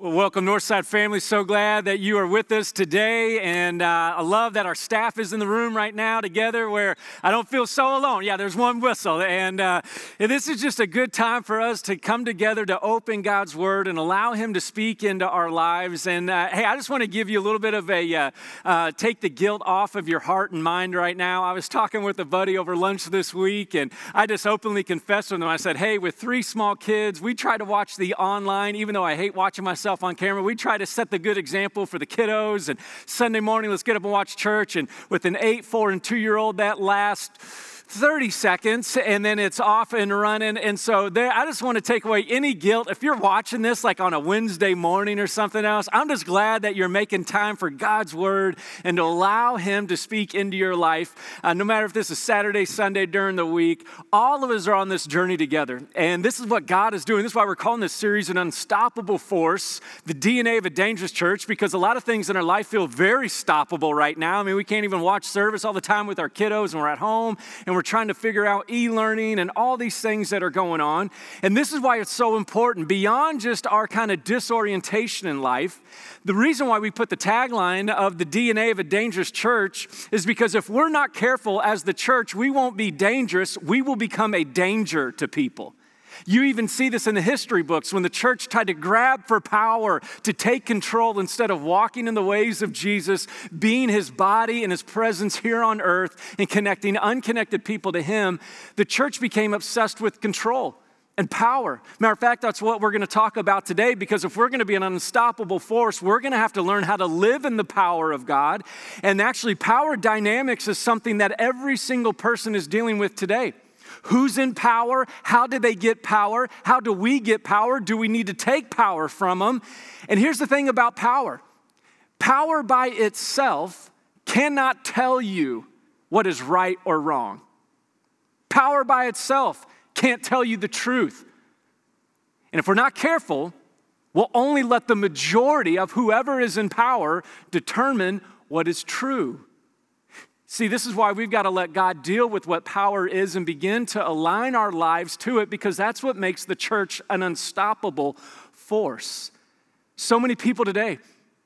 Well, welcome, Northside family. So glad that you are with us today. And uh, I love that our staff is in the room right now together where I don't feel so alone. Yeah, there's one whistle. And, uh, this is just a good time for us to come together to open God's Word and allow Him to speak into our lives. And uh, hey, I just want to give you a little bit of a uh, uh, take the guilt off of your heart and mind right now. I was talking with a buddy over lunch this week, and I just openly confessed with him. I said, hey, with three small kids, we try to watch the online, even though I hate watching myself myself on camera. We try to set the good example for the kiddos. And Sunday morning, let's get up and watch church. And with an eight, four, and two year old, that last 30 seconds and then it's off and running. And so there, I just want to take away any guilt. If you're watching this like on a Wednesday morning or something else, I'm just glad that you're making time for God's word and to allow Him to speak into your life. Uh, no matter if this is Saturday, Sunday, during the week, all of us are on this journey together. And this is what God is doing. This is why we're calling this series an unstoppable force, the DNA of a dangerous church, because a lot of things in our life feel very stoppable right now. I mean, we can't even watch service all the time with our kiddos and we're at home and we're trying to figure out e learning and all these things that are going on. And this is why it's so important. Beyond just our kind of disorientation in life, the reason why we put the tagline of the DNA of a dangerous church is because if we're not careful as the church, we won't be dangerous, we will become a danger to people. You even see this in the history books when the church tried to grab for power, to take control instead of walking in the ways of Jesus, being his body and his presence here on earth and connecting unconnected people to him. The church became obsessed with control and power. Matter of fact, that's what we're going to talk about today because if we're going to be an unstoppable force, we're going to have to learn how to live in the power of God. And actually, power dynamics is something that every single person is dealing with today. Who's in power? How did they get power? How do we get power? Do we need to take power from them? And here's the thing about power power by itself cannot tell you what is right or wrong. Power by itself can't tell you the truth. And if we're not careful, we'll only let the majority of whoever is in power determine what is true. See, this is why we've got to let God deal with what power is and begin to align our lives to it because that's what makes the church an unstoppable force. So many people today,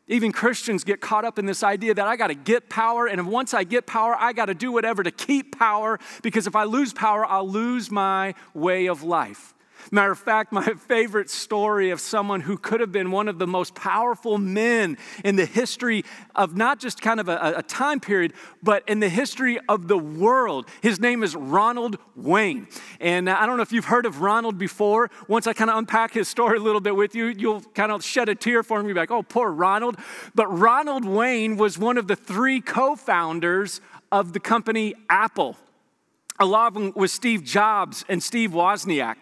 even Christians, get caught up in this idea that I got to get power, and once I get power, I got to do whatever to keep power because if I lose power, I'll lose my way of life. Matter of fact, my favorite story of someone who could have been one of the most powerful men in the history of not just kind of a, a, time period, but in the history of the world. His name is Ronald Wayne. And I don't know if you've heard of Ronald before. Once I kind of unpack his story a little bit with you, you'll kind of shed a tear for him. You'll be like, oh, poor Ronald. But Ronald Wayne was one of the three co founders of the company Apple. Along with Steve Jobs and Steve Wozniak.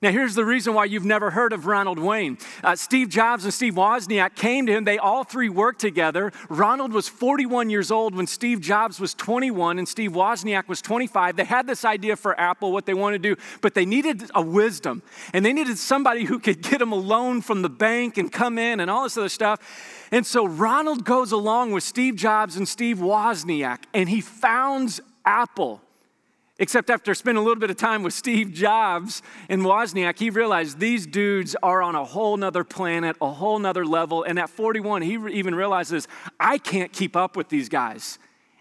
Now, here's the reason why you've never heard of Ronald Wayne. Uh, Steve Jobs and Steve Wozniak came to him. They all three worked together. Ronald was 41 years old when Steve Jobs was 21 and Steve Wozniak was 25. They had this idea for Apple, what they wanted to do, but they needed a wisdom. And they needed somebody who could get them a loan from the bank and come in and all this other stuff. And so Ronald goes along with Steve Jobs and Steve Wozniak and he founds Apple. Except after spending a little bit of time with Steve Jobs and Wozniak, he realized these dudes are on a whole nother planet, a whole nother level. And at 41, he even realizes, I can't keep up with these guys.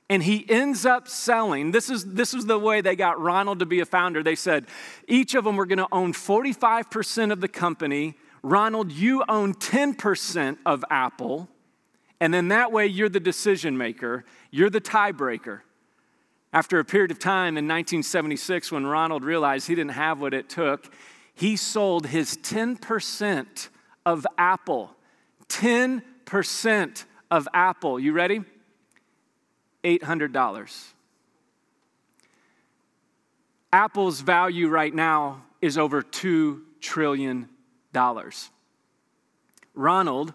And he ends up selling. This is, this is the way they got Ronald to be a founder. They said each of them were to own 45% of the company. Ronald, you own 10% of Apple. And then that way you're the decision maker, you're the tiebreaker. After a period of time in 1976, when Ronald realized he didn't have what it took, he sold his 10% of Apple. 10% of Apple. You ready? $800. Apple's value right now is over $2 trillion. Ronald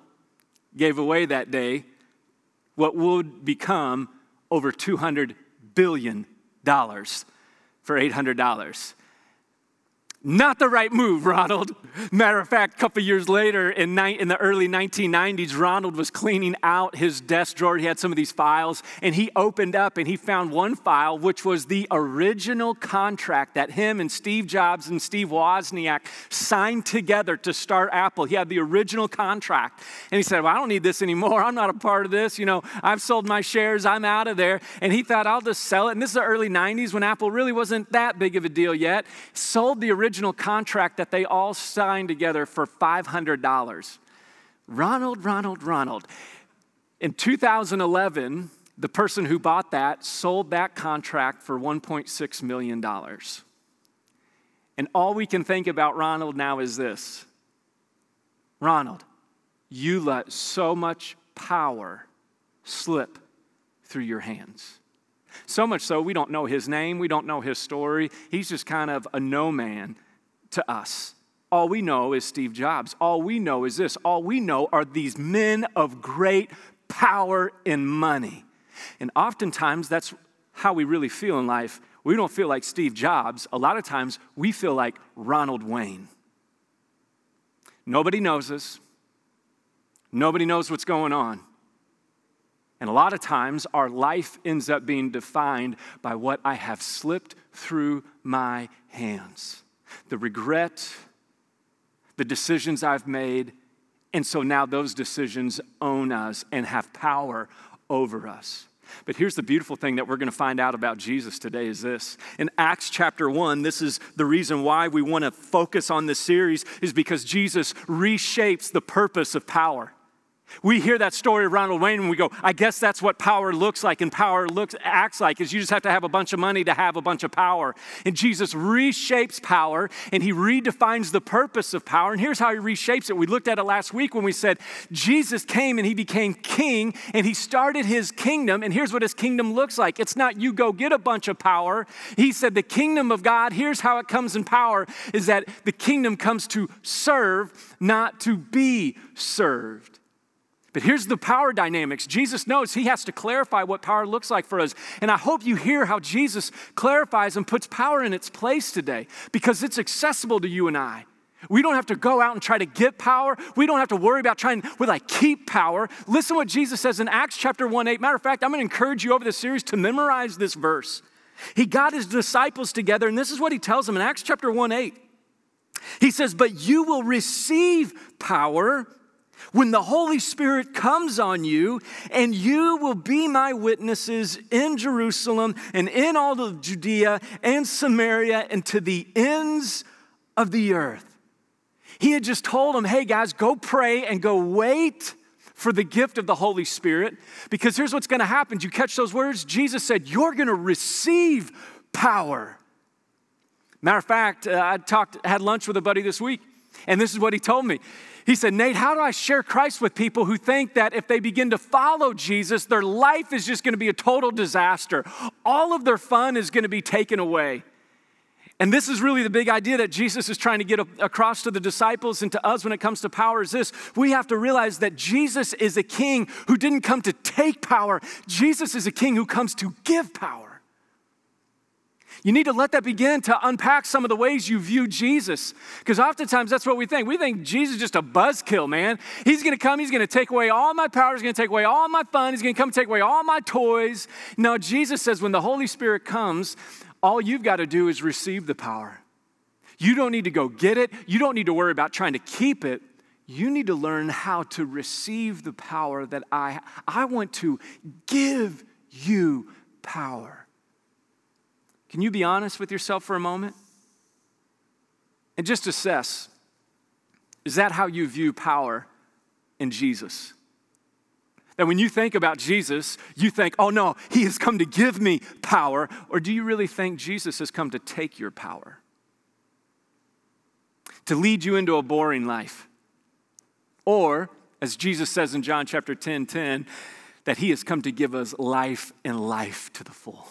gave away that day what would become over 200 billion dollars for $800. Not the right move, Ronald. Matter of fact, a couple years later, in, ni- in the early 1990s, Ronald was cleaning out his desk drawer. He had some of these files, and he opened up and he found one file, which was the original contract that him and Steve Jobs and Steve Wozniak signed together to start Apple. He had the original contract. And he said, Well, I don't need this anymore. I'm not a part of this. You know, I've sold my shares. I'm out of there. And he thought, I'll just sell it. And this is the early 90s when Apple really wasn't that big of a deal yet. Sold the original original contract that they all signed together for $500. Ronald, Ronald, Ronald. In 2011, the person who bought that sold that contract for $1.6 million. And all we can think about Ronald now is this Ronald, you let so much power slip through your hands. So much so, we don't know his name, we don't know his story. He's just kind of a no man to us. All we know is Steve Jobs. All we know is this. All we know are these men of great power and money. And oftentimes, that's how we really feel in life. We don't feel like Steve Jobs. A lot of times, we feel like Ronald Wayne. Nobody knows us, nobody knows what's going on. And a lot of times, our life ends up being defined by what I have slipped through my hands the regret, the decisions I've made. And so now those decisions own us and have power over us. But here's the beautiful thing that we're going to find out about Jesus today is this. In Acts chapter 1, this is the reason why we want to focus on this series is because Jesus reshapes the purpose of power. We hear that story of Ronald Wayne and we go, I guess that's what power looks like and power looks acts like is you just have to have a bunch of money to have a bunch of power. And Jesus reshapes power and he redefines the purpose of power. And here's how he reshapes it. We looked at it last week when we said Jesus came and he became king and he started his kingdom and here's what his kingdom looks like. It's not you go get a bunch of power. He said the kingdom of God, here's how it comes in power is that the kingdom comes to serve, not to be served. But here's the power dynamics. Jesus knows he has to clarify what power looks like for us. And I hope you hear how Jesus clarifies and puts power in its place today because it's accessible to you and I. We don't have to go out and try to get power. We don't have to worry about trying, will I keep power? Listen what Jesus says in Acts chapter 1 8. Matter of fact, I'm going to encourage you over the series to memorize this verse. He got his disciples together, and this is what he tells them in Acts chapter 1 8. He says, But you will receive power when the Holy Spirit comes on you, and you will be my witnesses in Jerusalem and in all of Judea and Samaria and to the ends of the earth. He had just told them, hey guys, go pray and go wait for the gift of the Holy Spirit because here's what's going to happen. Do you catch those words? Jesus said, You're going to receive power. Matter of fact, uh, I talked, had lunch with a buddy this week, and this is what he told me. He said, Nate, how do I share Christ with people who think that if they begin to follow Jesus, their life is just going to be a total disaster? All of their fun is going to be taken away. And this is really the big idea that Jesus is trying to get across to the disciples and to us when it comes to power is this. We have to realize that Jesus is a king who didn't come to take power. Jesus is a king who comes to give power. You need to let that begin to unpack some of the ways you view Jesus. Because oftentimes that's what we think. We think Jesus is just a buzzkill, man. He's going to come, he's going to take away all my power, he's going to take away all my fun, he's going to come take away all my toys. No, Jesus says when the Holy Spirit comes, all you've got to do is receive the power. You don't need to go get it, you don't need to worry about trying to keep it. You need to learn how to receive the power that I I want to give you power. Can you be honest with yourself for a moment? And just assess is that how you view power in Jesus? That when you think about Jesus, you think, oh no, he has come to give me power. Or do you really think Jesus has come to take your power? To lead you into a boring life? Or, as Jesus says in John chapter 10 10, that he has come to give us life and life to the full.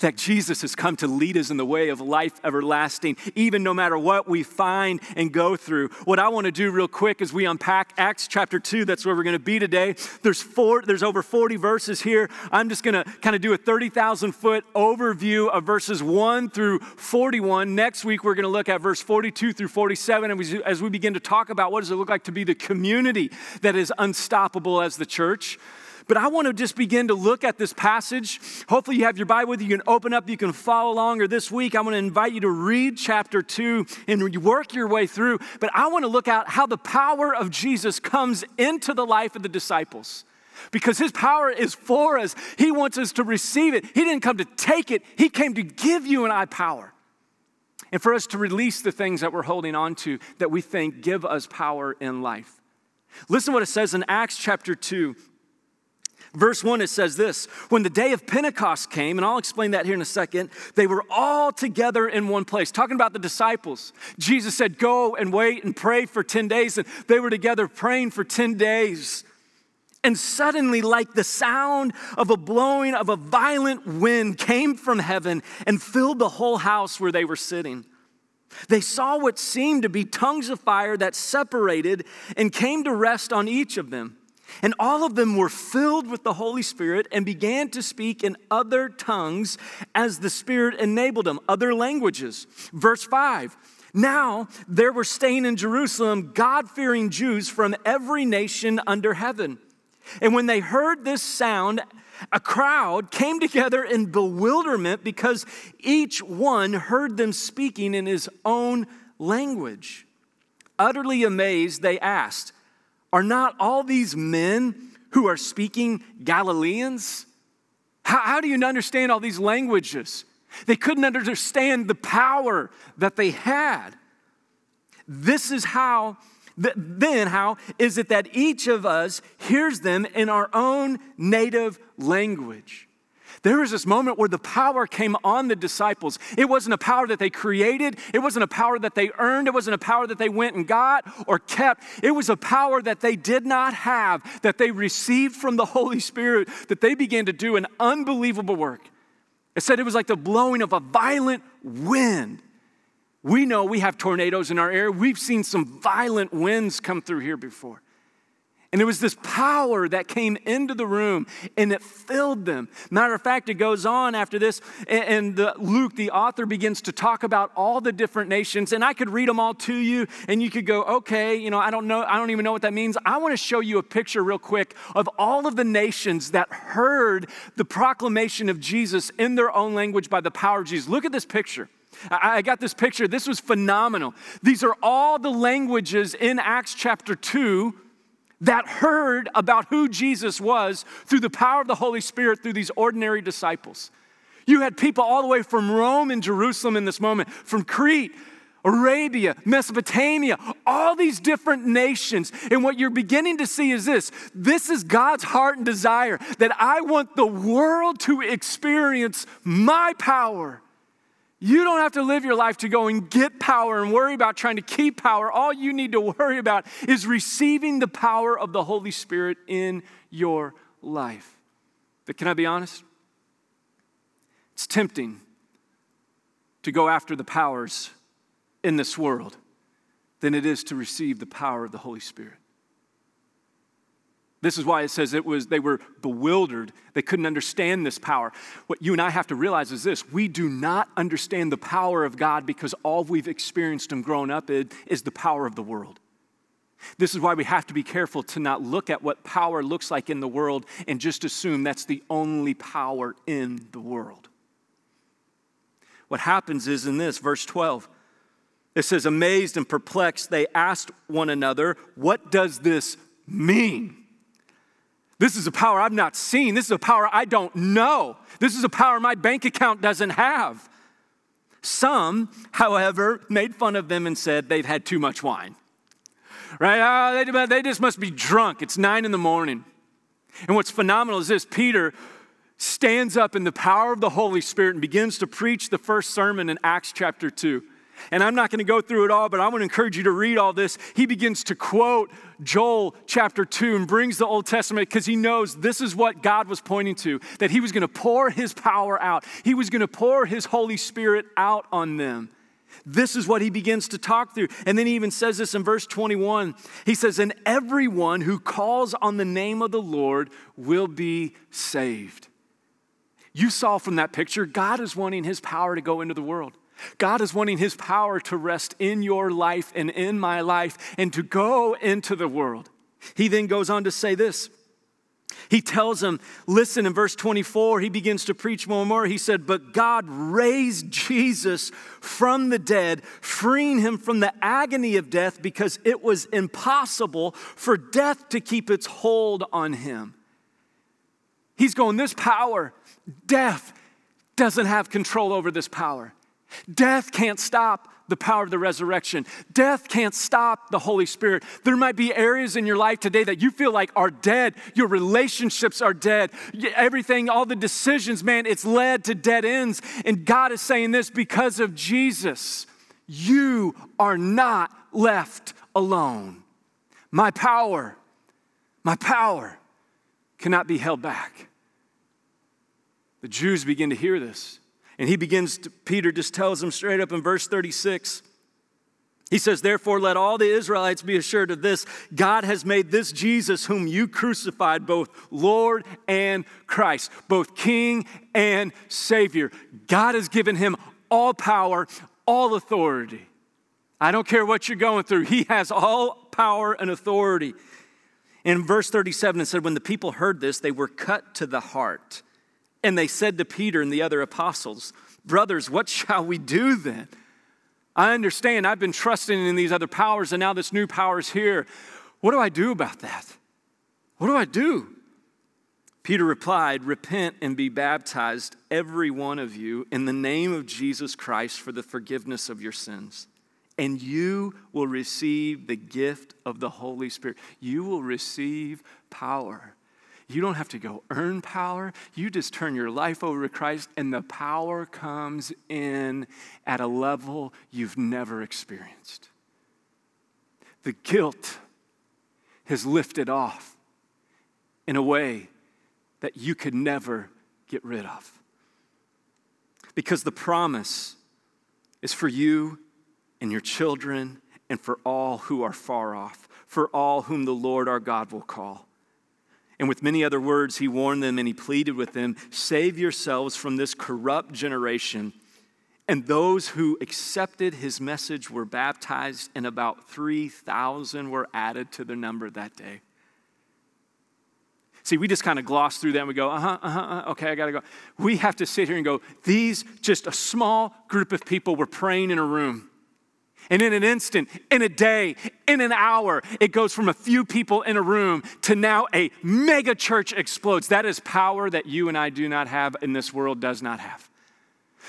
That Jesus has come to lead us in the way of life everlasting, even no matter what we find and go through. What I want to do real quick as we unpack Acts chapter 2, that's where we're going to be today. There's four, there's over 40 verses here. I'm just going to kind of do a 30,000 foot overview of verses 1 through 41. Next week, we're going to look at verse 42 through 47 and as we begin to talk about what does it look like to be the community that is unstoppable as the church. But I want to just begin to look at this passage. Hopefully, you have your Bible with you. You can open up, you can follow along. Or this week, I'm going to invite you to read chapter two and work your way through. But I want to look at how the power of Jesus comes into the life of the disciples because his power is for us. He wants us to receive it. He didn't come to take it, he came to give you and I power. And for us to release the things that we're holding on to that we think give us power in life. Listen to what it says in Acts chapter 2, Verse 1, it says this When the day of Pentecost came, and I'll explain that here in a second, they were all together in one place. Talking about the disciples. Jesus said, Go and wait and pray for 10 days. And they were together praying for 10 days. And suddenly, like the sound of a blowing of a violent wind came from heaven and filled the whole house where they were sitting. They saw what seemed to be tongues of fire that separated and came to rest on each of them. And all of them were filled with the Holy Spirit and began to speak in other tongues as the Spirit enabled them, other languages. Verse 5 Now there were staying in Jerusalem God fearing Jews from every nation under heaven. And when they heard this sound, a crowd came together in bewilderment because each one heard them speaking in his own language. Utterly amazed, they asked, are not all these men who are speaking Galileans? How, how do you understand all these languages? They couldn't understand the power that they had. This is how, then, how is it that each of us hears them in our own native language? There was this moment where the power came on the disciples. It wasn't a power that they created, it wasn't a power that they earned, it wasn't a power that they went and got or kept. It was a power that they did not have, that they received from the Holy Spirit, that they began to do an unbelievable work. It said it was like the blowing of a violent wind. We know we have tornadoes in our area. We've seen some violent winds come through here before. And it was this power that came into the room and it filled them. Matter of fact, it goes on after this, and, the, Luke, the author, begins to talk about all the different nations. And I could read them all to you, and you could go, okay, you know, I don't know, I don't even know what that means. I want to show you a picture real quick of all of the nations that heard the proclamation of Jesus in their own language by the power of Jesus. Look at this picture. I got this picture. This was phenomenal. These are all the languages in Acts chapter 2 that heard about who Jesus was through the power of the Holy Spirit through these ordinary disciples. You had people all the way from Rome and Jerusalem in this moment, from Crete, Arabia, Mesopotamia, all these different nations. And what you're beginning to see is this this is God's heart and desire that I want the world to experience my power you don't have to live your life to go and get power and worry about trying to keep power. All you need to worry about is receiving the power of the Holy Spirit in your life. But can I be honest? It's tempting to go after the powers in this world than it is to receive the power of the Holy Spirit. This is why it says it was they were bewildered. They couldn't understand this power. What you and I have to realize is this we do not understand the power of God because all we've experienced and grown up in is the power of the world. This is why we have to be careful to not look at what power looks like in the world and just assume that's the only power in the world. What happens is in this, verse 12, it says, Amazed and perplexed, they asked one another, What does this mean? This is a power I've not seen. This is a power I don't know. This is a power my bank account doesn't have. Some, however, made fun of them and said they've had too much wine. Right? Oh, they, they just must be drunk. It's nine in the morning. And what's phenomenal is this Peter stands up in the power of the Holy Spirit and begins to preach the first sermon in Acts chapter 2. And I'm not going to go through it all, but I want to encourage you to read all this. He begins to quote Joel chapter 2 and brings the Old Testament because he knows this is what God was pointing to that he was going to pour his power out, he was going to pour his Holy Spirit out on them. This is what he begins to talk through. And then he even says this in verse 21. He says, And everyone who calls on the name of the Lord will be saved. You saw from that picture, God is wanting his power to go into the world. God is wanting his power to rest in your life and in my life and to go into the world. He then goes on to say this he tells him, listen, in verse 24, he begins to preach more and more. He said, But God raised Jesus from the dead, freeing him from the agony of death because it was impossible for death to keep its hold on him. He's going, This power, death doesn't have control over this power. Death can't stop the power of the resurrection. Death can't stop the Holy Spirit. There might be areas in your life today that you feel like are dead. Your relationships are dead. Everything, all the decisions, man, it's led to dead ends. And God is saying this because of Jesus, you are not left alone. My power, my power cannot be held back. The Jews begin to hear this. And he begins to, Peter just tells him straight up in verse 36. He says, Therefore, let all the Israelites be assured of this God has made this Jesus, whom you crucified, both Lord and Christ, both King and Savior. God has given him all power, all authority. I don't care what you're going through, he has all power and authority. In verse 37, it said, When the people heard this, they were cut to the heart and they said to Peter and the other apostles, Brothers, what shall we do then? I understand I've been trusting in these other powers, and now this new power is here. What do I do about that? What do I do? Peter replied, Repent and be baptized, every one of you, in the name of Jesus Christ for the forgiveness of your sins. And you will receive the gift of the Holy Spirit. You will receive power. You don't have to go earn power. You just turn your life over to Christ, and the power comes in at a level you've never experienced. The guilt has lifted off in a way that you could never get rid of. Because the promise is for you and your children and for all who are far off, for all whom the Lord our God will call. And with many other words, he warned them and he pleaded with them save yourselves from this corrupt generation. And those who accepted his message were baptized, and about 3,000 were added to their number that day. See, we just kind of gloss through that and we go, uh huh, uh huh, okay, I gotta go. We have to sit here and go, these, just a small group of people were praying in a room. And in an instant, in a day, in an hour, it goes from a few people in a room to now a mega church explodes. That is power that you and I do not have and this world does not have.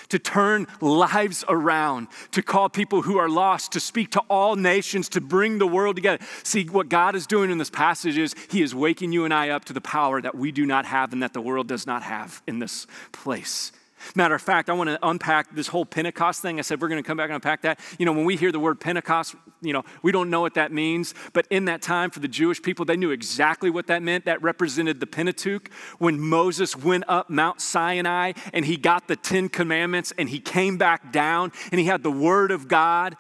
To turn lives around, to call people who are lost, to speak to all nations, to bring the world together. See, what God is doing in this passage is He is waking you and I up to the power that we do not have and that the world does not have in this place. Matter of fact, I want to unpack this whole Pentecost thing. I said we're going to come back and unpack that. You know, when we hear the word Pentecost, you know, we don't know what that means. But in that time, for the Jewish people, they knew exactly what that meant. That represented the Pentateuch. When Moses went up Mount Sinai and he got the Ten Commandments and he came back down and he had the Word of God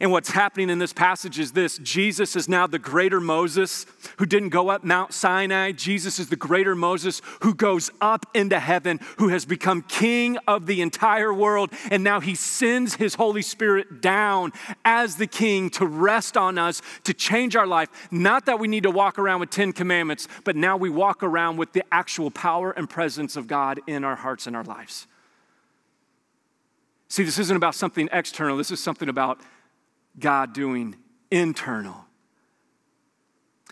and what's happening in this passage is this Jesus is now the greater Moses who didn't go up Mount Sinai. Jesus is the greater Moses who goes up into heaven, who has become king of the entire world. And now he sends his Holy Spirit down as the king to rest on us, to change our life. Not that we need to walk around with 10 commandments, but now we walk around with the actual power and presence of God in our hearts and our lives. See, this isn't about something external, this is something about God doing internal.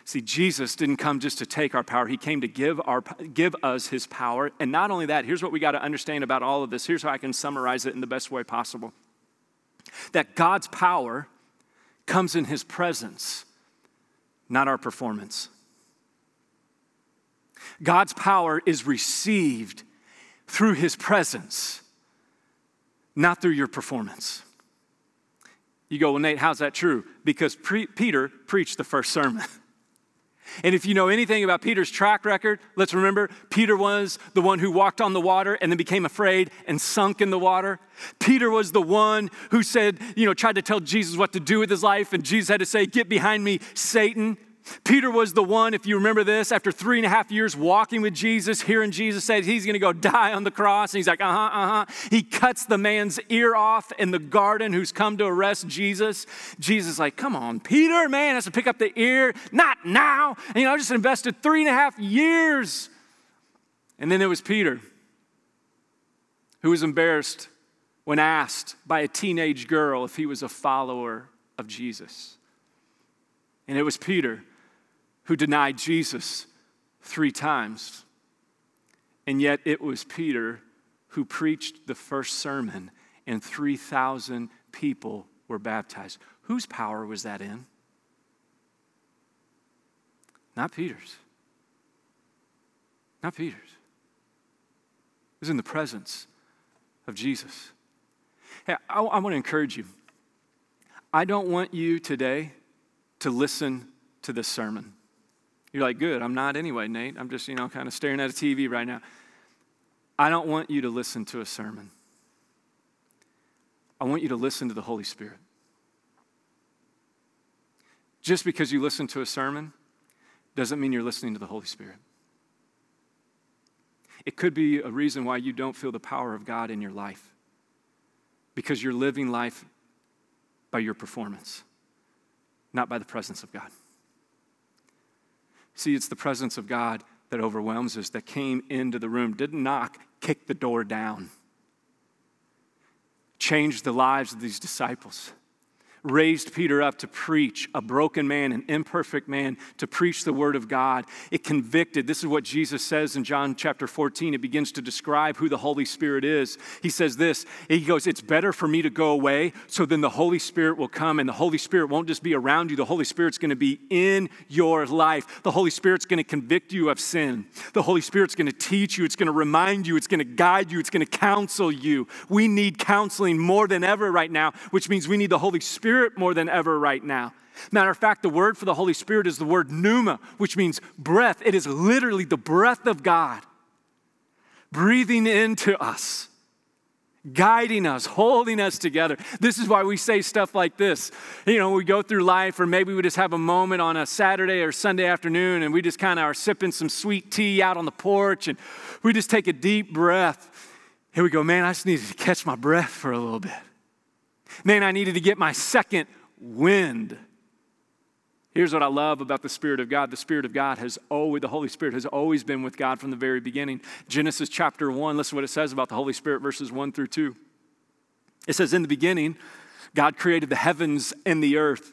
See, Jesus didn't come just to take our power, He came to give, our, give us His power. And not only that, here's what we got to understand about all of this. Here's how I can summarize it in the best way possible that God's power comes in His presence, not our performance. God's power is received through His presence, not through your performance. You go, well, Nate, how's that true? Because pre- Peter preached the first sermon. And if you know anything about Peter's track record, let's remember Peter was the one who walked on the water and then became afraid and sunk in the water. Peter was the one who said, you know, tried to tell Jesus what to do with his life, and Jesus had to say, Get behind me, Satan. Peter was the one, if you remember this, after three and a half years walking with Jesus, hearing Jesus say he's going to go die on the cross. And he's like, uh huh, uh huh. He cuts the man's ear off in the garden who's come to arrest Jesus. Jesus like, come on, Peter, man, has to pick up the ear. Not now. And, you know, I just invested three and a half years. And then there was Peter, who was embarrassed when asked by a teenage girl if he was a follower of Jesus. And it was Peter who denied Jesus three times. And yet it was Peter who preached the first sermon, and 3,000 people were baptized. Whose power was that in? Not Peter's. Not Peter's. It was in the presence of Jesus. Hey, I, I want to encourage you. I don't want you today to listen to this sermon. You're like, good, I'm not anyway, Nate. I'm just, you know, kind of staring at a TV right now. I don't want you to listen to a sermon. I want you to listen to the Holy Spirit. Just because you listen to a sermon doesn't mean you're listening to the Holy Spirit. It could be a reason why you don't feel the power of God in your life because you're living life by your performance, not by the presence of God. See, it's the presence of God that overwhelms us, that came into the room, didn't knock, kicked the door down, changed the lives of these disciples raised Peter up to preach, a broken man, an imperfect man, to preach the word of God. It convicted. This is what Jesus says in John chapter 14. It begins to describe who the Holy Spirit is. He says this He goes, It's better for me to go away, so then the Holy Spirit will come, and the Holy Spirit won't just be around you, the Holy Spirit's going to be in your life. The Holy Spirit's going to convict you of sin. The Holy Spirit's going to teach you, it's going to remind you, it's going to guide you, it's going to counsel you. We need counseling more than ever right now, which means we need the Holy Spirit Spirit more than ever right now. Matter of fact, the word for the Holy Spirit is the word pneuma, which means breath. It is literally the breath of God breathing into us, guiding us, holding us together. This is why we say stuff like this. You know, we go through life, or maybe we just have a moment on a Saturday or Sunday afternoon and we just kind of are sipping some sweet tea out on the porch and we just take a deep breath. Here we go, man, I just needed to catch my breath for a little bit. Man, I needed to get my second wind. Here's what I love about the Spirit of God. The Spirit of God has always, the Holy Spirit has always been with God from the very beginning. Genesis chapter 1, listen to what it says about the Holy Spirit, verses 1 through 2. It says, In the beginning, God created the heavens and the earth.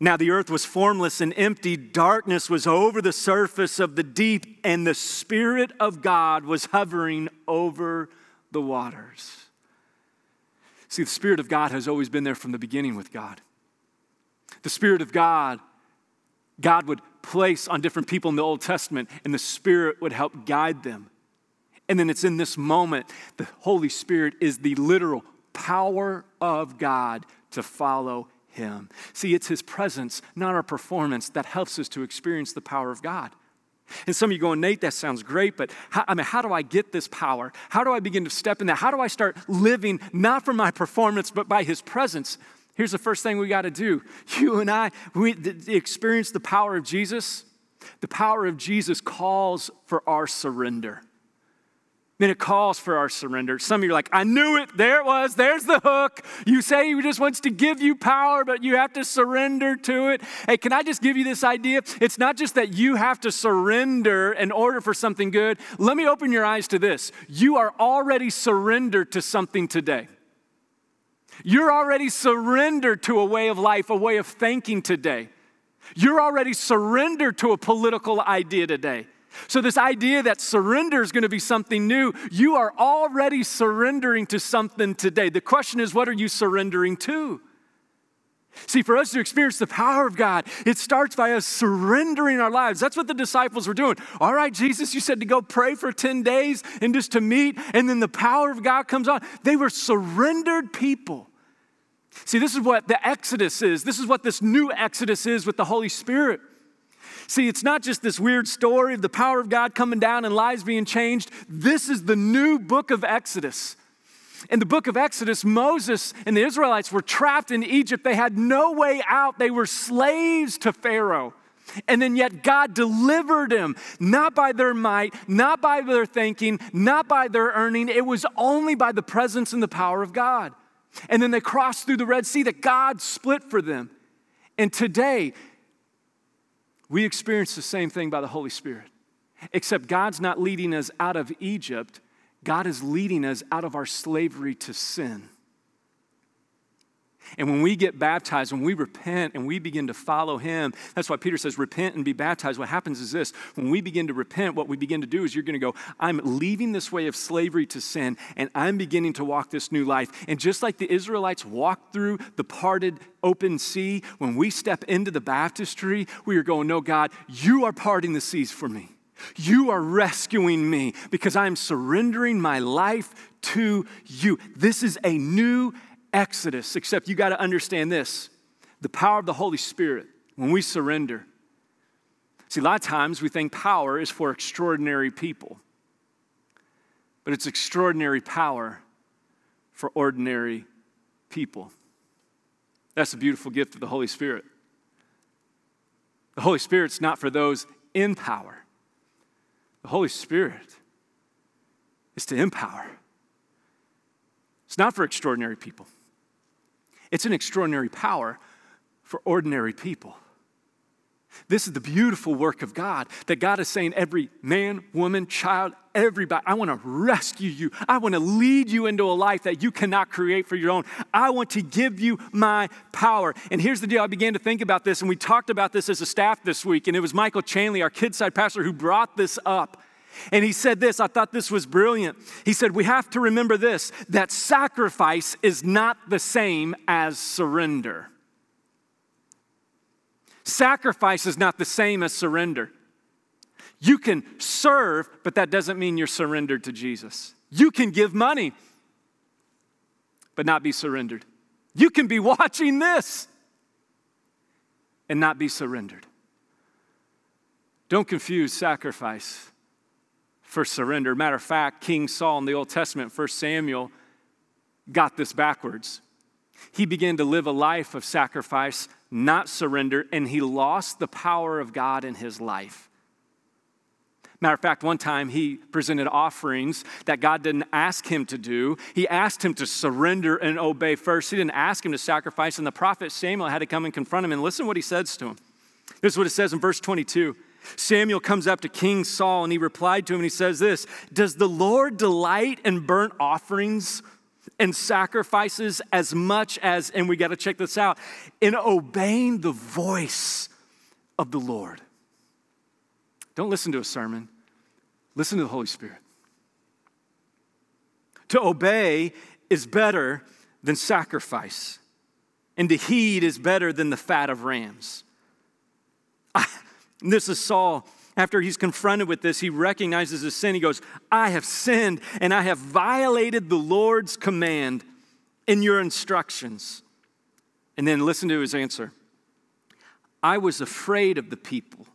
Now the earth was formless and empty, darkness was over the surface of the deep, and the Spirit of God was hovering over the waters. See, the Spirit of God has always been there from the beginning with God. The Spirit of God, God would place on different people in the Old Testament, and the Spirit would help guide them. And then it's in this moment, the Holy Spirit is the literal power of God to follow Him. See, it's His presence, not our performance, that helps us to experience the power of God. And some of you going, Nate, that sounds great, but how, I mean, how do I get this power? How do I begin to step in that? How do I start living not from my performance, but by His presence? Here's the first thing we got to do. You and I, we experience the power of Jesus. The power of Jesus calls for our surrender then it calls for our surrender. Some of you are like, I knew it. There it was. There's the hook. You say he just wants to give you power, but you have to surrender to it. Hey, can I just give you this idea? It's not just that you have to surrender in order for something good. Let me open your eyes to this. You are already surrendered to something today. You're already surrendered to a way of life, a way of thinking today. You're already surrendered to a political idea today. So, this idea that surrender is going to be something new, you are already surrendering to something today. The question is, what are you surrendering to? See, for us to experience the power of God, it starts by us surrendering our lives. That's what the disciples were doing. All right, Jesus, you said to go pray for 10 days and just to meet, and then the power of God comes on. They were surrendered people. See, this is what the Exodus is. This is what this new Exodus is with the Holy Spirit. See, it's not just this weird story of the power of God coming down and lives being changed. This is the new book of Exodus. In the book of Exodus, Moses and the Israelites were trapped in Egypt. They had no way out, they were slaves to Pharaoh. And then yet God delivered them, not by their might, not by their thinking, not by their earning. It was only by the presence and the power of God. And then they crossed through the Red Sea that God split for them. And today, we experience the same thing by the Holy Spirit, except God's not leading us out of Egypt, God is leading us out of our slavery to sin. And when we get baptized, when we repent and we begin to follow Him, that's why Peter says, repent and be baptized. What happens is this when we begin to repent, what we begin to do is you're going to go, I'm leaving this way of slavery to sin, and I'm beginning to walk this new life. And just like the Israelites walked through the parted open sea, when we step into the baptistry, we are going, No, God, you are parting the seas for me. You are rescuing me because I'm surrendering my life to you. This is a new Exodus, except you got to understand this the power of the Holy Spirit when we surrender. See, a lot of times we think power is for extraordinary people, but it's extraordinary power for ordinary people. That's a beautiful gift of the Holy Spirit. The Holy Spirit's not for those in power, the Holy Spirit is to empower. It's not for extraordinary people. It's an extraordinary power for ordinary people. This is the beautiful work of God that God is saying, every man, woman, child, everybody, I want to rescue you. I want to lead you into a life that you cannot create for your own. I want to give you my power. And here's the deal I began to think about this, and we talked about this as a staff this week, and it was Michael Chanley, our kidside pastor, who brought this up. And he said this, I thought this was brilliant. He said, We have to remember this that sacrifice is not the same as surrender. Sacrifice is not the same as surrender. You can serve, but that doesn't mean you're surrendered to Jesus. You can give money, but not be surrendered. You can be watching this and not be surrendered. Don't confuse sacrifice for surrender. Matter of fact, King Saul in the Old Testament, 1 Samuel, got this backwards. He began to live a life of sacrifice, not surrender, and he lost the power of God in his life. Matter of fact, one time he presented offerings that God didn't ask him to do. He asked him to surrender and obey first. He didn't ask him to sacrifice, and the prophet Samuel had to come and confront him. And listen what he says to him. This is what it says in verse 22. Samuel comes up to King Saul and he replied to him and he says this Does the Lord delight in burnt offerings and sacrifices as much as, and we got to check this out, in obeying the voice of the Lord? Don't listen to a sermon, listen to the Holy Spirit. To obey is better than sacrifice, and to heed is better than the fat of rams. I, and this is Saul. After he's confronted with this, he recognizes his sin. He goes, I have sinned and I have violated the Lord's command in your instructions. And then listen to his answer I was afraid of the people,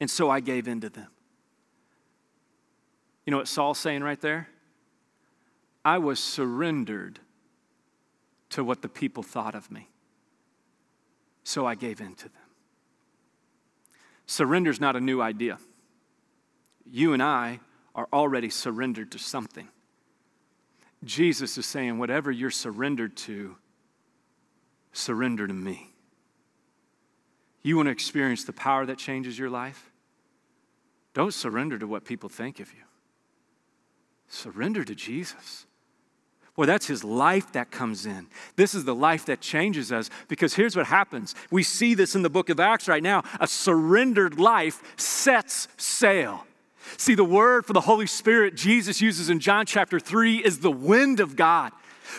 and so I gave in to them. You know what Saul's saying right there? I was surrendered to what the people thought of me, so I gave in to them. Surrender is not a new idea. You and I are already surrendered to something. Jesus is saying, whatever you're surrendered to, surrender to me. You want to experience the power that changes your life? Don't surrender to what people think of you. Surrender to Jesus. Boy, that's his life that comes in. This is the life that changes us because here's what happens. We see this in the book of Acts right now. A surrendered life sets sail. See, the word for the Holy Spirit Jesus uses in John chapter 3 is the wind of God.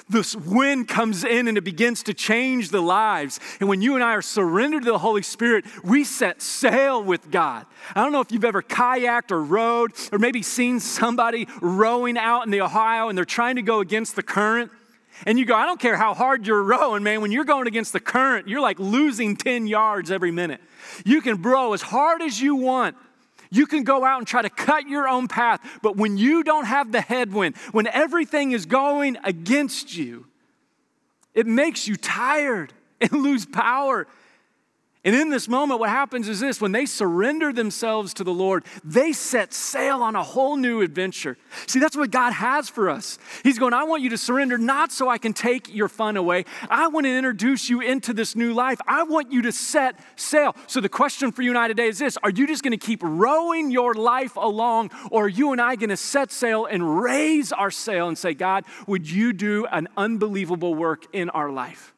This wind comes in and it begins to change the lives. And when you and I are surrendered to the Holy Spirit, we set sail with God. I don't know if you've ever kayaked or rowed or maybe seen somebody rowing out in the Ohio and they're trying to go against the current. And you go, I don't care how hard you're rowing, man. When you're going against the current, you're like losing 10 yards every minute. You can row as hard as you want. You can go out and try to cut your own path. But when you don't have the headwind, when everything is going against you, it makes you tired and lose power. And in this moment, what happens is this when they surrender themselves to the Lord, they set sail on a whole new adventure. See, that's what God has for us. He's going, I want you to surrender not so I can take your fun away. I want to introduce you into this new life. I want you to set sail. So the question for you and I today is this Are you just going to keep rowing your life along, or are you and I going to set sail and raise our sail and say, God, would you do an unbelievable work in our life?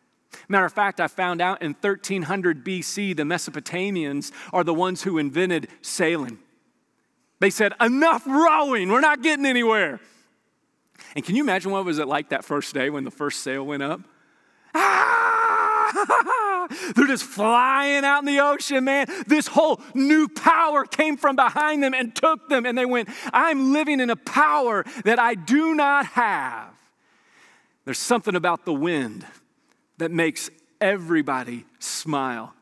Matter of fact, I found out in 1300 BC, the Mesopotamians are the ones who invented sailing. They said, Enough rowing, we're not getting anywhere. And can you imagine what was it like that first day when the first sail went up? Ah! They're just flying out in the ocean, man. This whole new power came from behind them and took them, and they went, I'm living in a power that I do not have. There's something about the wind that makes everybody smile.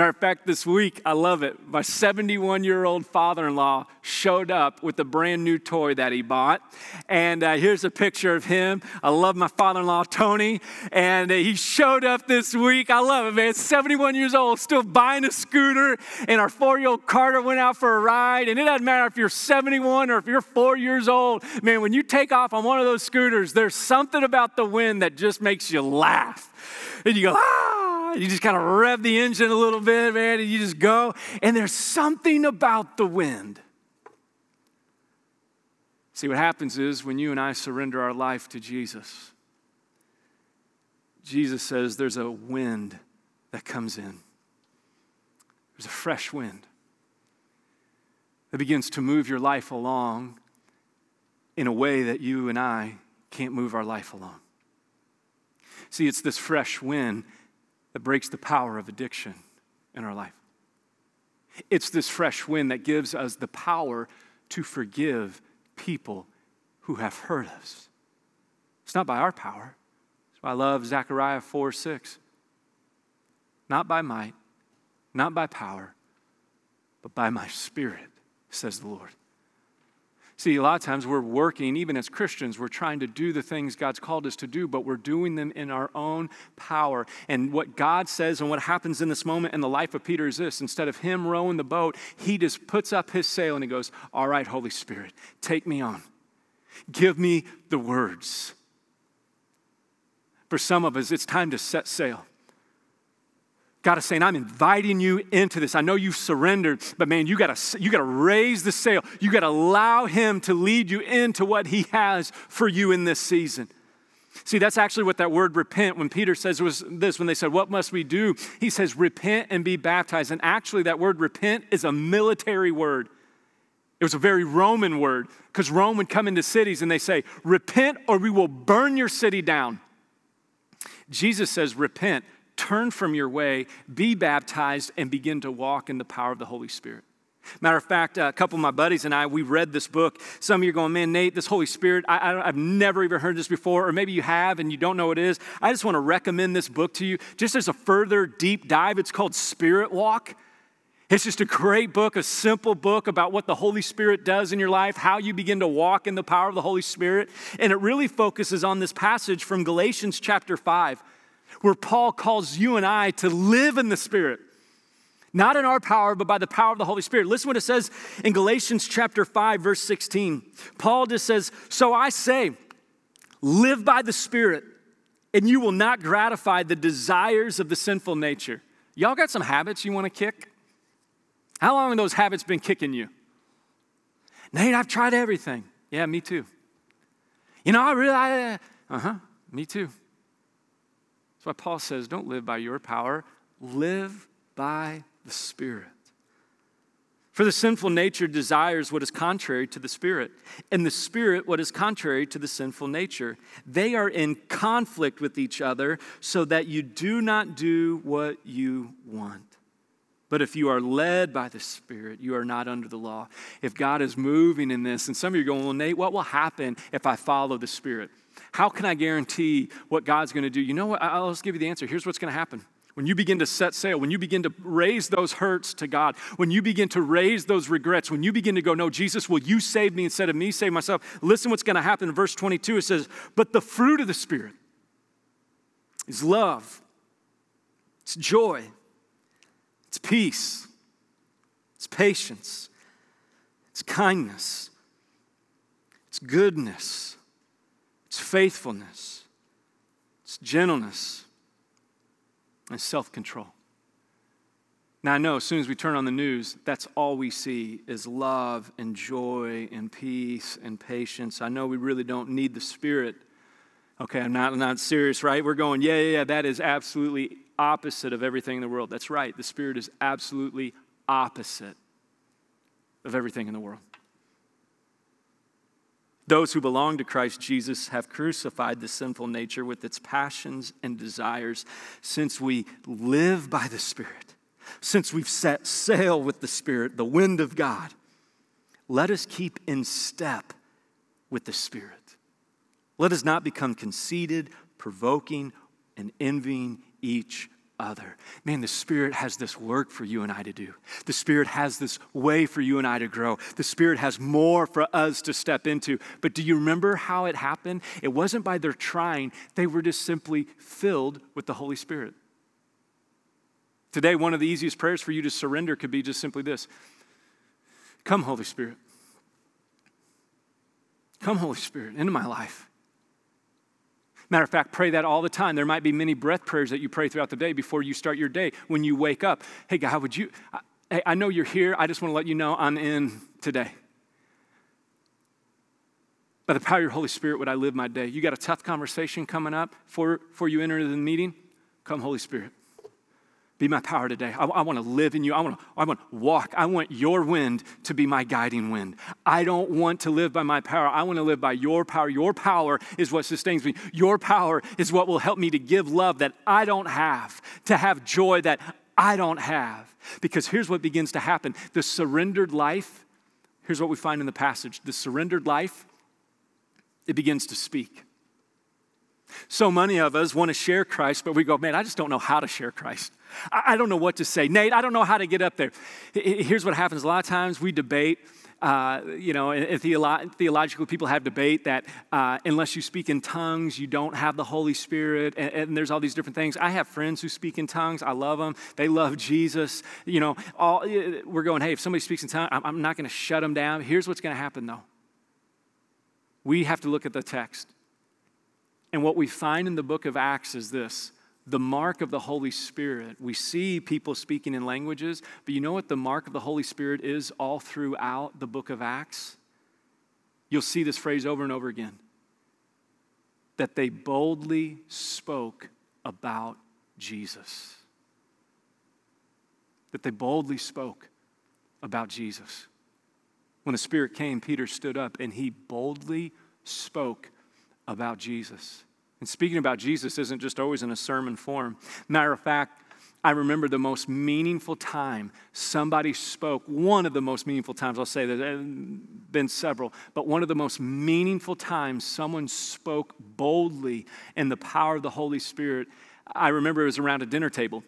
Matter of fact, this week, I love it. My 71 year old father in law showed up with a brand new toy that he bought. And uh, here's a picture of him. I love my father in law, Tony. And uh, he showed up this week. I love it, man. 71 years old, still buying a scooter. And our four year old Carter went out for a ride. And it doesn't matter if you're 71 or if you're four years old. Man, when you take off on one of those scooters, there's something about the wind that just makes you laugh. And you go, ah! You just kind of rev the engine a little bit, man, and you just go. And there's something about the wind. See, what happens is when you and I surrender our life to Jesus, Jesus says there's a wind that comes in. There's a fresh wind that begins to move your life along in a way that you and I can't move our life along. See, it's this fresh wind that breaks the power of addiction in our life. It's this fresh wind that gives us the power to forgive people who have hurt us. It's not by our power. That's why I love Zechariah 4 6. Not by might, not by power, but by my spirit, says the Lord. See, a lot of times we're working, even as Christians, we're trying to do the things God's called us to do, but we're doing them in our own power. And what God says and what happens in this moment in the life of Peter is this instead of him rowing the boat, he just puts up his sail and he goes, All right, Holy Spirit, take me on. Give me the words. For some of us, it's time to set sail. God is saying, I'm inviting you into this. I know you've surrendered, but man, you gotta, you gotta raise the sail. You gotta allow Him to lead you into what He has for you in this season. See, that's actually what that word repent, when Peter says was this, when they said, What must we do? He says, Repent and be baptized. And actually, that word repent is a military word. It was a very Roman word because Rome would come into cities and they say, Repent or we will burn your city down. Jesus says, Repent turn from your way, be baptized, and begin to walk in the power of the Holy Spirit. Matter of fact, a couple of my buddies and I, we read this book. Some of you are going, man, Nate, this Holy Spirit, I, have never even heard this before, or maybe you have and you don't know what it is. I just want to recommend this book to you just as a further deep dive. It's called Spirit Walk. It's just a great book, a simple book about what the Holy Spirit does in your life, how you begin to walk in the power of the Holy Spirit. And it really focuses on this passage from Galatians chapter 5 where Paul calls you and I to live in the Spirit. Not in our power, but by the power of the Holy Spirit. Listen what it says in Galatians chapter 5, verse 16. Paul just says, So I say, live by the Spirit, and you will not gratify the desires of the sinful nature. Y'all got some habits you want to kick? How long have those habits been kicking you? Nate, I've tried everything. Yeah, me too. You know, I really, uh huh, me too. That's why Paul says, don't live by your power, live by the Spirit. For the sinful nature desires what is contrary to the Spirit, and the Spirit what is contrary to the sinful nature. They are in conflict with each other so that you do not do what you want. But if you are led by the Spirit, you are not under the law. If God is moving in this, and some of you are going, well, Nate, what will happen if I follow the Spirit? How can I guarantee what God's going to do? You know what? I'll just give you the answer. Here's what's going to happen. When you begin to set sail, when you begin to raise those hurts to God, when you begin to raise those regrets, when you begin to go, No, Jesus, will you save me instead of me save myself? Listen what's going to happen in verse 22. It says, But the fruit of the Spirit is love, it's joy, it's peace, it's patience, it's kindness, it's goodness, it's faithfulness, it's gentleness and self control. Now, I know as soon as we turn on the news, that's all we see is love and joy and peace and patience. I know we really don't need the Spirit. Okay, I'm not, I'm not serious, right? We're going, yeah, yeah, yeah, that is absolutely opposite of everything in the world. That's right. The Spirit is absolutely opposite of everything in the world. Those who belong to Christ Jesus have crucified the sinful nature with its passions and desires. Since we live by the Spirit, since we've set sail with the Spirit, the wind of God, let us keep in step with the Spirit. Let us not become conceited, provoking, and envying each other. Man, the Spirit has this work for you and I to do. The Spirit has this way for you and I to grow. The Spirit has more for us to step into. But do you remember how it happened? It wasn't by their trying, they were just simply filled with the Holy Spirit. Today, one of the easiest prayers for you to surrender could be just simply this Come, Holy Spirit. Come, Holy Spirit, into my life. Matter of fact, pray that all the time. There might be many breath prayers that you pray throughout the day before you start your day. When you wake up, hey, God, would you? Hey, I know you're here. I just want to let you know I'm in today. By the power of your Holy Spirit, would I live my day? You got a tough conversation coming up for, before you enter the meeting? Come, Holy Spirit. Be my power today. I, I want to live in you. I want to I want to walk. I want your wind to be my guiding wind. I don't want to live by my power. I want to live by your power. Your power is what sustains me. Your power is what will help me to give love that I don't have, to have joy that I don't have. Because here's what begins to happen the surrendered life, here's what we find in the passage the surrendered life, it begins to speak. So many of us want to share Christ, but we go, man, I just don't know how to share Christ. I, don't know what to say. Nate, I don't know how to get up there. Here's what happens a lot of times we debate. Uh, you know, and theolo- theological people have debate that uh, unless you speak in tongues, you don't have the Holy Spirit, and, and, there's all these different things. I have friends who speak in tongues. I love them. They love Jesus. You know, all, we're going, hey, if somebody speaks in tongues, I'm, I'm not going to shut them down. Here's what's going to happen, though. We have to look at the text. And what we find in the book of Acts is this the mark of the Holy Spirit. We see people speaking in languages, but you know what the mark of the Holy Spirit is all throughout the book of Acts? You'll see this phrase over and over again that they boldly spoke about Jesus. That they boldly spoke about Jesus. When the Spirit came, Peter stood up and he boldly spoke about Jesus. And speaking about Jesus isn't just always in a sermon form. Matter of fact, I remember the most meaningful time somebody spoke, one of the most meaningful times, I'll say there have been several, but one of the most meaningful times someone spoke boldly in the power of the Holy Spirit. I remember it was around a dinner table.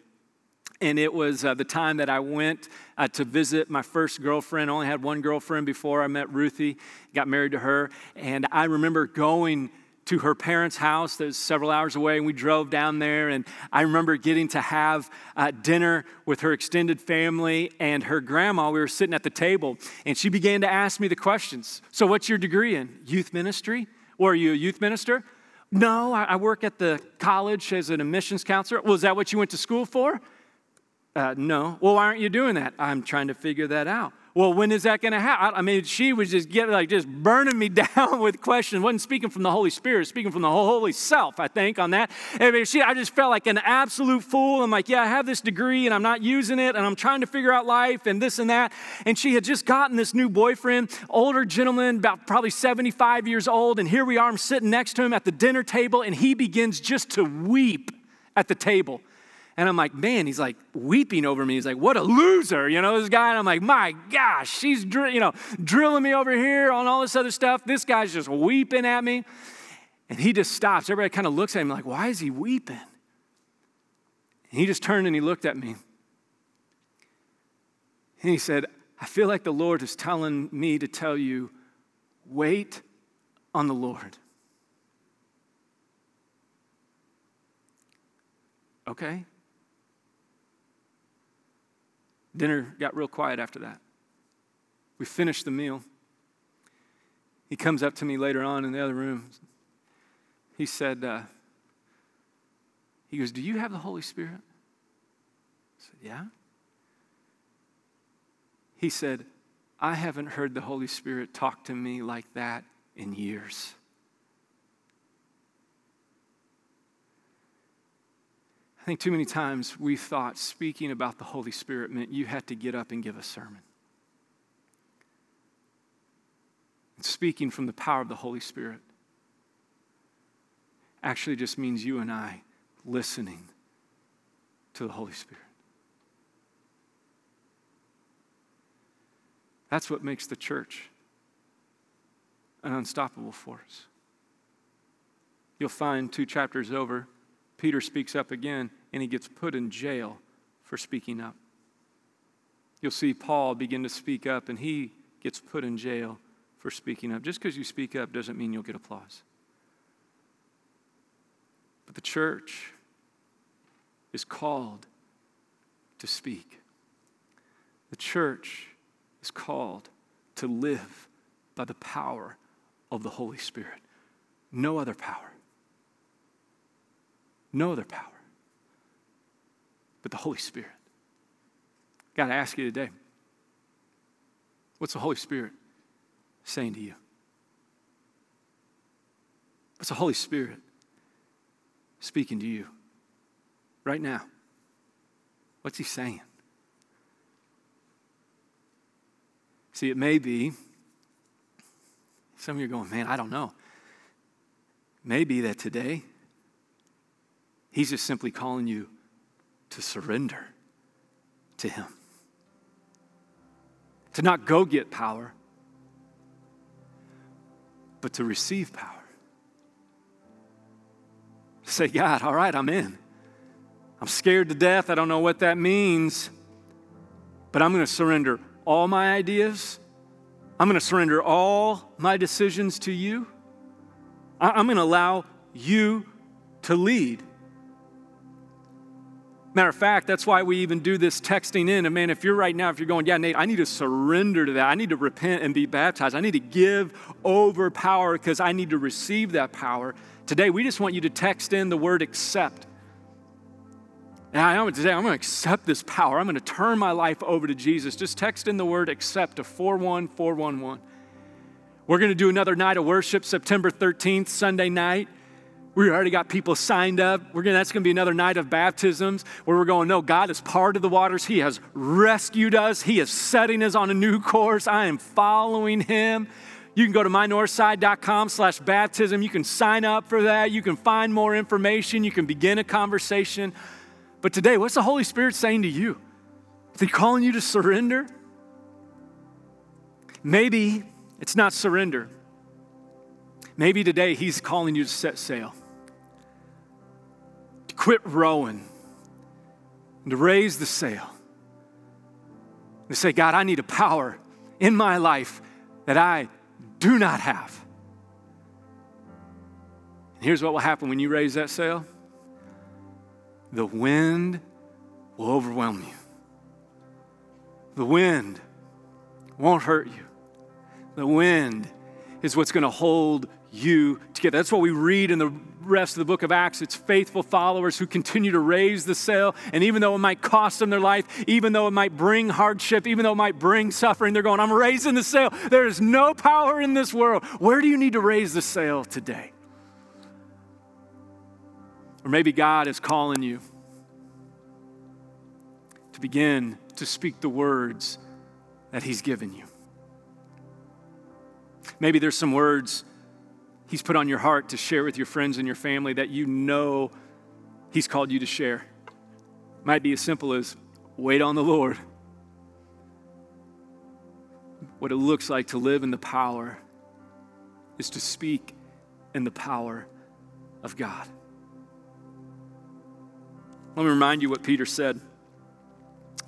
And it was uh, the time that I went uh, to visit my first girlfriend. I only had one girlfriend before I met Ruthie, got married to her. And I remember going to her parents' house that's several hours away, and we drove down there. And I remember getting to have uh, dinner with her extended family and her grandma. We were sitting at the table, and she began to ask me the questions. So, what's your degree in? Youth ministry? Or are you a youth minister? No, I, I work at the college as an admissions counselor. Well, is that what you went to school for? Uh, no. Well, why aren't you doing that? I'm trying to figure that out well, when is that going to happen? I mean, she was just getting like just burning me down with questions. wasn't speaking from the Holy Spirit, speaking from the Holy Self, I think, on that. I mean, she, I just felt like an absolute fool. I'm like, yeah, I have this degree and I'm not using it, and I'm trying to figure out life and this and that. And she had just gotten this new boyfriend, older gentleman, about probably 75 years old, and here we are. I'm sitting next to him at the dinner table, and he begins just to weep at the table. And I'm like, man, he's like weeping over me. He's like, what a loser, you know, this guy. And I'm like, my gosh, she's, you know, drilling me over here on all this other stuff. This guy's just weeping at me. And he just stops. Everybody kind of looks at him like, why is he weeping? And he just turned and he looked at me. And he said, I feel like the Lord is telling me to tell you, wait on the Lord. Okay. Dinner got real quiet after that. We finished the meal. He comes up to me later on in the other room. He said, uh, He goes, Do you have the Holy Spirit? I said, Yeah. He said, I haven't heard the Holy Spirit talk to me like that in years. I think too many times we thought speaking about the Holy Spirit meant you had to get up and give a sermon. And speaking from the power of the Holy Spirit actually just means you and I listening to the Holy Spirit. That's what makes the church an unstoppable force. You'll find two chapters over Peter speaks up again and he gets put in jail for speaking up. You'll see Paul begin to speak up and he gets put in jail for speaking up. Just because you speak up doesn't mean you'll get applause. But the church is called to speak. The church is called to live by the power of the Holy Spirit. No other power. No other power but the Holy Spirit. Got to ask you today what's the Holy Spirit saying to you? What's the Holy Spirit speaking to you right now? What's He saying? See, it may be, some of you are going, man, I don't know. Maybe that today He's just simply calling you to surrender to Him, to not go get power, but to receive power. Say, God, all right, I'm in. I'm scared to death. I don't know what that means, but I'm going to surrender all my ideas. I'm going to surrender all my decisions to you. I'm going to allow you to lead. Matter of fact, that's why we even do this texting in. And man, if you're right now, if you're going, yeah, Nate, I need to surrender to that. I need to repent and be baptized. I need to give over power because I need to receive that power. Today, we just want you to text in the word accept. And I today I'm going to accept this power. I'm going to turn my life over to Jesus. Just text in the word accept to 41411. We're going to do another night of worship September 13th, Sunday night. We already got people signed up. We're gonna, that's going to be another night of baptisms where we're going, no, God is part of the waters. He has rescued us. He is setting us on a new course. I am following Him. You can go to mynorthside.com slash baptism. You can sign up for that. You can find more information. You can begin a conversation. But today, what's the Holy Spirit saying to you? Is He calling you to surrender? Maybe it's not surrender. Maybe today He's calling you to set sail to quit rowing and to raise the sail. And to say, God, I need a power in my life that I do not have. And here's what will happen when you raise that sail the wind will overwhelm you. The wind won't hurt you. The wind is what's going to hold you together. That's what we read in the rest of the book of Acts. It's faithful followers who continue to raise the sail. And even though it might cost them their life, even though it might bring hardship, even though it might bring suffering, they're going, I'm raising the sail. There is no power in this world. Where do you need to raise the sail today? Or maybe God is calling you to begin to speak the words that He's given you. Maybe there's some words He's put on your heart to share with your friends and your family that you know He's called you to share. Might be as simple as wait on the Lord. What it looks like to live in the power is to speak in the power of God. Let me remind you what Peter said.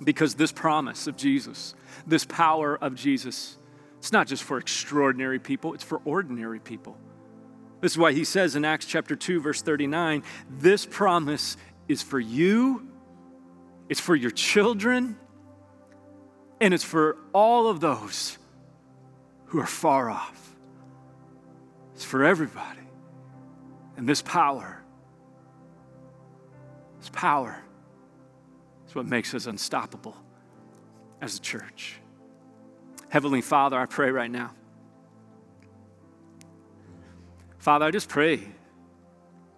Because this promise of Jesus, this power of Jesus, it's not just for extraordinary people, it's for ordinary people. This is why he says in Acts chapter 2, verse 39 this promise is for you, it's for your children, and it's for all of those who are far off. It's for everybody. And this power, this power is what makes us unstoppable as a church. Heavenly Father, I pray right now. Father, I just pray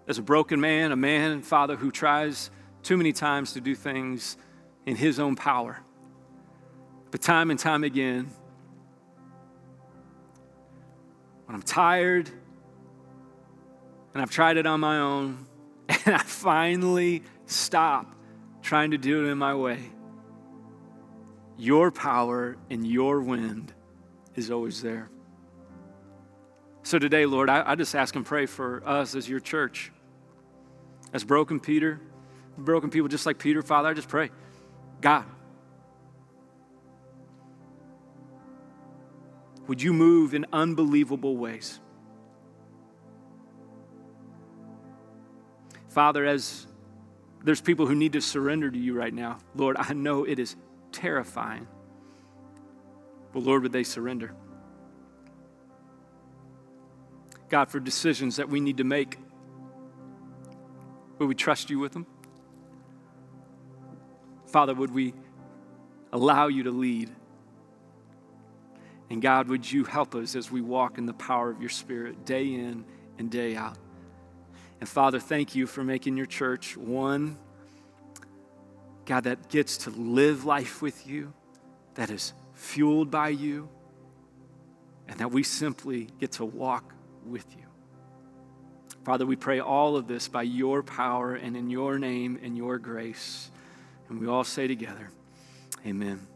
as a broken man, a man, Father, who tries too many times to do things in his own power. But time and time again, when I'm tired and I've tried it on my own and I finally stop trying to do it in my way, your power and your wind is always there. So today, Lord, I, I just ask and pray for us as your church. As broken Peter, broken people just like Peter, Father, I just pray, God, would you move in unbelievable ways? Father, as there's people who need to surrender to you right now, Lord, I know it is terrifying. But Lord, would they surrender? God, for decisions that we need to make, would we trust you with them? Father, would we allow you to lead? And God, would you help us as we walk in the power of your Spirit day in and day out? And Father, thank you for making your church one, God, that gets to live life with you, that is fueled by you, and that we simply get to walk with you. Father, we pray all of this by your power and in your name and your grace. And we all say together, Amen.